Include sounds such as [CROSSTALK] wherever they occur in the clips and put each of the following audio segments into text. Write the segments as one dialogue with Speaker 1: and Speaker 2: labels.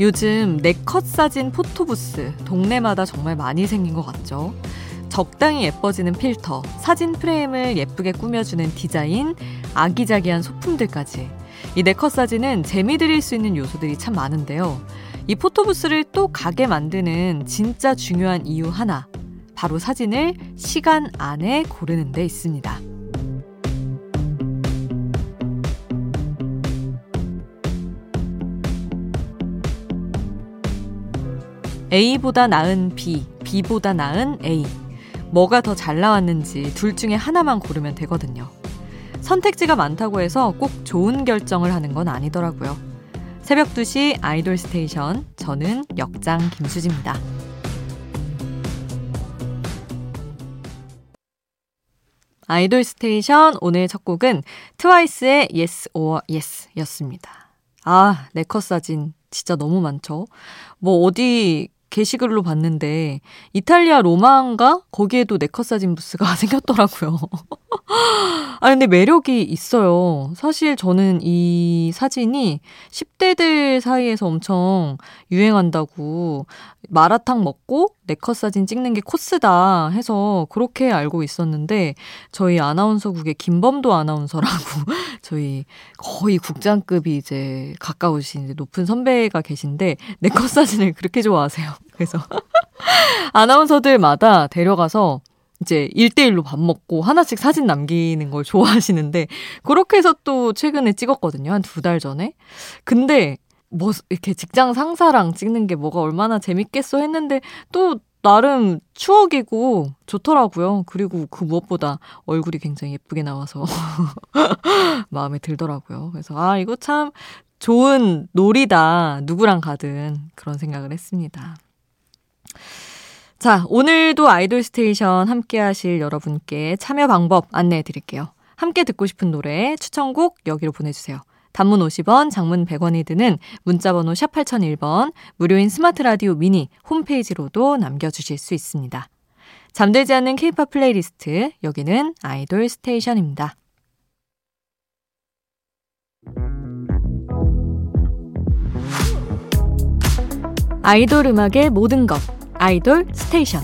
Speaker 1: 요즘 네컷 사진 포토부스 동네마다 정말 많이 생긴 것 같죠? 적당히 예뻐지는 필터, 사진 프레임을 예쁘게 꾸며주는 디자인, 아기자기한 소품들까지. 이 네컷 사진은 재미 들일 수 있는 요소들이 참 많은데요. 이 포토부스를 또 가게 만드는 진짜 중요한 이유 하나. 바로 사진을 시간 안에 고르는 데 있습니다. A보다 나은 B, B보다 나은 A. 뭐가 더 잘 나왔는지 둘 중에 하나만 고르면 되거든요. 선택지가 많다고 해서 꼭 좋은 결정을 하는 건 아니더라고요. 새벽 2시 아이돌 스테이션. 저는 역장 김수지입니다. 아이돌 스테이션 오늘 첫 곡은 트와이스의 Yes or Yes 였습니다. 아, 네컷 사진 진짜 너무 많죠? 뭐 어디 게시글로 봤는데 이탈리아 로마인가 거기에도 네컷 사진 부스가 [LAUGHS] 생겼더라고요. 아 근데 매력이 있어요. 사실 저는 이 사진이 10대들 사이에서 엄청 유행한다고 마라탕 먹고 네컷 사진 찍는 게 코스다 해서 그렇게 알고 있었는데 저희 아나운서국의 김범도 아나운서라고 [LAUGHS] 저희 거의 국장급이 이제 가까우신 높은 선배가 계신데 네컷 사진을 그렇게 좋아하세요. 그래서 [LAUGHS] 아나운서들마다 데려가서 이제 1대1로 밥 먹고 하나씩 사진 남기는 걸 좋아하시는데 그렇게 해서 또 최근에 찍었거든요. 한 두 달 전에. 근데 뭐 이렇게 직장 상사랑 찍는 게 뭐가 얼마나 재밌겠어 했는데 또 나름 추억이고 좋더라고요. 그리고 그 무엇보다 얼굴이 굉장히 예쁘게 나와서 [LAUGHS] 마음에 들더라고요. 그래서 아, 이거 참 좋은 놀이다. 누구랑 가든 그런 생각을 했습니다. 자, 오늘도 아이돌 스테이션 함께 하실 여러분께 참여 방법 안내해 드릴게요. 함께 듣고 싶은 노래, 추천곡 여기로 보내주세요. 단문 50원, 장문 100원이 드는 문자번호 샵 8001번, 무료인 스마트 라디오 미니 홈페이지로도 남겨주실 수 있습니다. 잠들지 않는 케이팝 플레이리스트, 여기는 아이돌 스테이션입니다. 아이돌 음악의 모든 것, 아이돌 스테이션.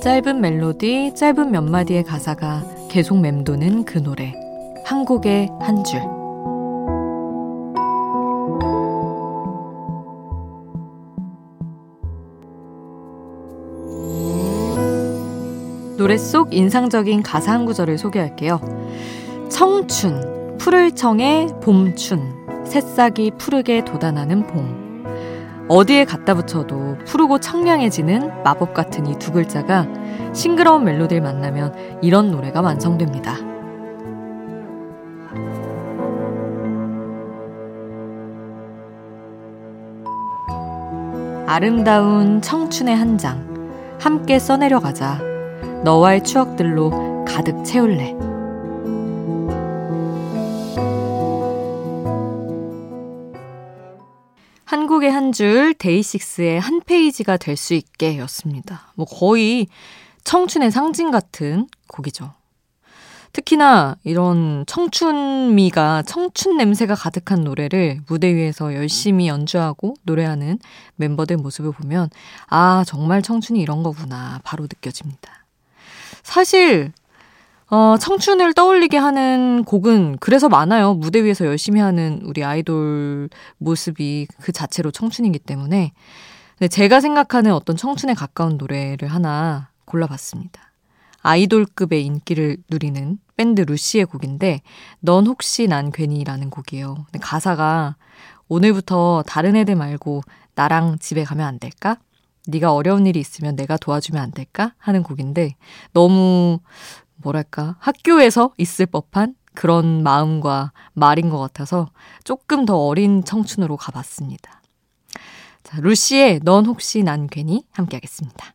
Speaker 1: 짧은 멜로디, 짧은 몇 마디의 가사가 계속 맴도는 그 노래. 한 곡의 한 줄. 노래 속 인상적인 가사 한 구절을 소개할게요. 청춘, 푸를 청해 봄춘, 새싹이 푸르게 돋아나는 봄. 어디에 갖다 붙여도 푸르고 청량해지는 마법 같은 이 두 글자가 싱그러운 멜로디를 만나면 이런 노래가 완성됩니다. 아름다운 청춘의 한 장, 함께 써내려가자. 너와의 추억들로 가득 채울래. 한국의 한 줄, 데이식스의 한 페이지가 될 수 있게 였습니다. 뭐 거의 청춘의 상징 같은 곡이죠. 특히나 이런 청춘미가, 청춘 냄새가 가득한 노래를 무대 위에서 열심히 연주하고 노래하는 멤버들 모습을 보면, 아, 정말 청춘이 이런 거구나. 바로 느껴집니다. 사실 어, 청춘을 떠올리게 하는 곡은 그래서 많아요. 무대 위에서 열심히 하는 우리 아이돌 모습이 그 자체로 청춘이기 때문에. 근데 제가 생각하는 어떤 청춘에 가까운 노래를 하나 골라봤습니다. 아이돌급의 인기를 누리는 밴드 루시의 곡인데, 넌 혹시 난 괜히라는 곡이에요. 근데 가사가 오늘부터 다른 애들 말고 나랑 집에 가면 안 될까? 네가 어려운 일이 있으면 내가 도와주면 안 될까? 하는 곡인데 너무 뭐랄까, 학교에서 있을 법한 그런 마음과 말인 것 같아서 조금 더 어린 청춘으로 가봤습니다. 자, 루시의 넌 혹시 난 괜히 함께 하겠습니다.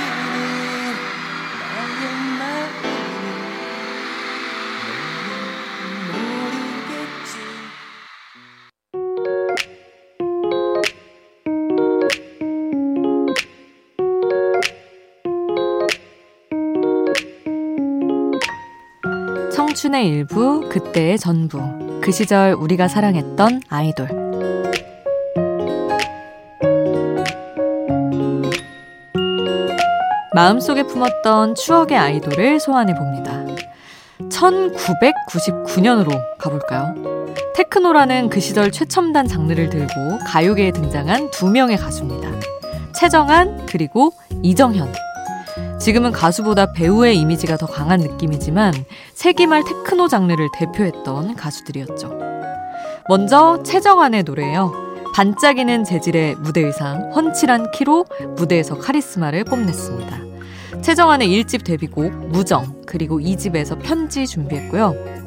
Speaker 1: 청춘의 일부, 그때의 전부. 그 시절 우리가 사랑했던 아이돌. 마음속에 품었던 추억의 아이돌을 소환해 봅니다. 1999년으로 가볼까요? 테크노라는 그 시절 최첨단 장르를 들고 가요계에 등장한 두 명의 가수입니다. 최정한 그리고 이정현. 지금은 가수보다 배우의 이미지가 더 강한 느낌이지만 세기말 테크노 장르를 대표했던 가수들이었죠. 먼저 채정안의 노래예요. 반짝이는 재질의 무대 의상, 훤칠한 키로 무대에서 카리스마를 뽐냈습니다. 채정안의 1집 데뷔곡 무정 그리고 2집에서 편지 준비했고요.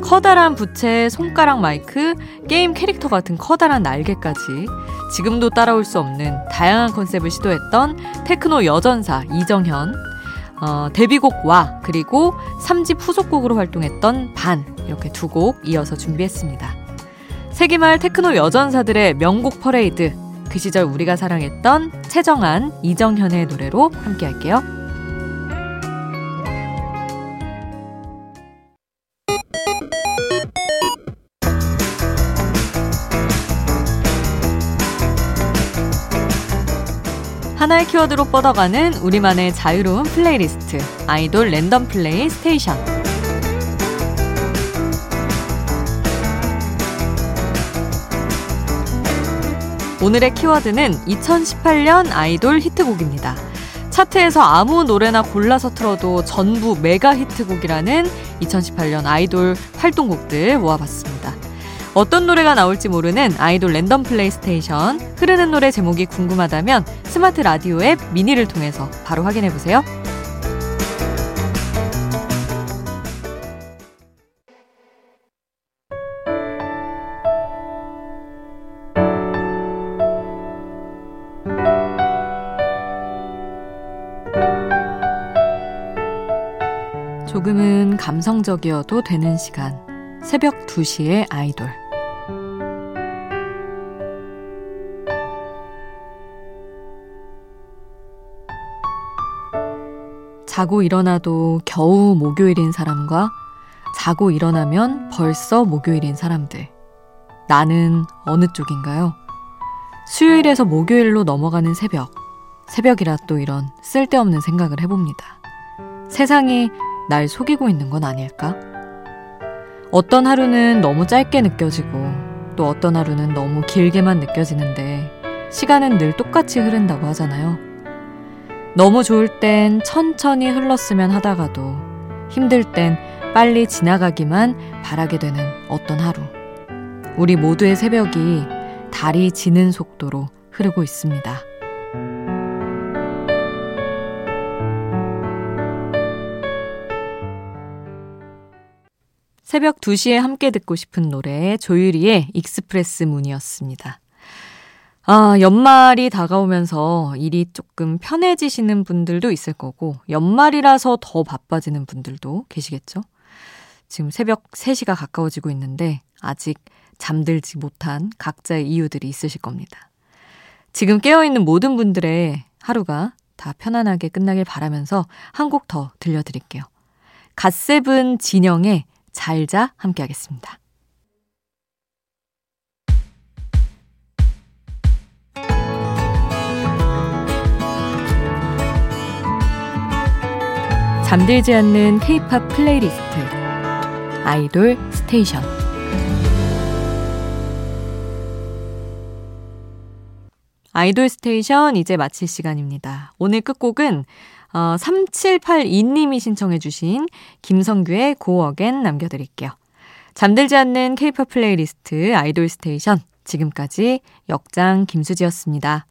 Speaker 1: 커다란 부채, 손가락 마이크, 게임 캐릭터 같은 커다란 날개까지 지금도 따라올 수 없는 다양한 컨셉을 시도했던 테크노 여전사 이정현, 어, 데뷔곡 와 그리고 3집 후속곡으로 활동했던 반 이렇게 두 곡 이어서 준비했습니다. 세기말 테크노 여전사들의 명곡 퍼레이드 그 시절 우리가 사랑했던 채정안, 이정현의 노래로 함께 할게요. 하나의 키워드로 뻗어가는 우리만의 자유로운 플레이리스트 아이돌 랜덤 플레이 스테이션 오늘의 키워드는 2018년 아이돌 히트곡입니다. 차트에서 아무 노래나 골라서 틀어도 전부 메가 히트곡이라는 2018년 아이돌 활동곡들 모아봤습니다. 어떤 노래가 나올지 모르는 아이돌 랜덤 플레이스테이션 흐르는 노래 제목이 궁금하다면 스마트 라디오 앱 미니를 통해서 바로 확인해 보세요. 조금은 감성적이어도 되는 시간. 새벽 2시의 아이돌. 자고 일어나도 겨우 목요일인 사람과 자고 일어나면 벌써 목요일인 사람들. 나는 어느 쪽인가요? 수요일에서 목요일로 넘어가는 새벽. 새벽이라 또 이런 쓸데없는 생각을 해봅니다. 세상이 날 속이고 있는 건 아닐까? 어떤 하루는 너무 짧게 느껴지고 또 어떤 하루는 너무 길게만 느껴지는데 시간은 늘 똑같이 흐른다고 하잖아요. 너무 좋을 땐 천천히 흘렀으면 하다가도 힘들 땐 빨리 지나가기만 바라게 되는 어떤 하루. 우리 모두의 새벽이 달이 지는 속도로 흐르고 있습니다. 새벽 2시에 함께 듣고 싶은 노래 조유리의 Express Moon이었습니다. 아, 연말이 다가오면서 일이 조금 편해지시는 분들도 있을 거고, 연말이라서 더 바빠지는 분들도 계시겠죠? 지금 새벽 3시가 가까워지고 있는데, 아직 잠들지 못한 각자의 이유들이 있으실 겁니다. 지금 깨어있는 모든 분들의 하루가 다 편안하게 끝나길 바라면서 한 곡 더 들려드릴게요. 갓세븐 진영의 잘자 함께 하겠습니다. 잠들지 않는 K-팝 플레이리스트 아이돌 스테이션 아이돌 스테이션 이제 마칠 시간입니다. 오늘 끝곡은 어, 3782님이 신청해 주신 김성규의 Go Again 남겨드릴게요. 잠들지 않는 K-팝 플레이리스트 아이돌 스테이션 지금까지 역장 김수지였습니다.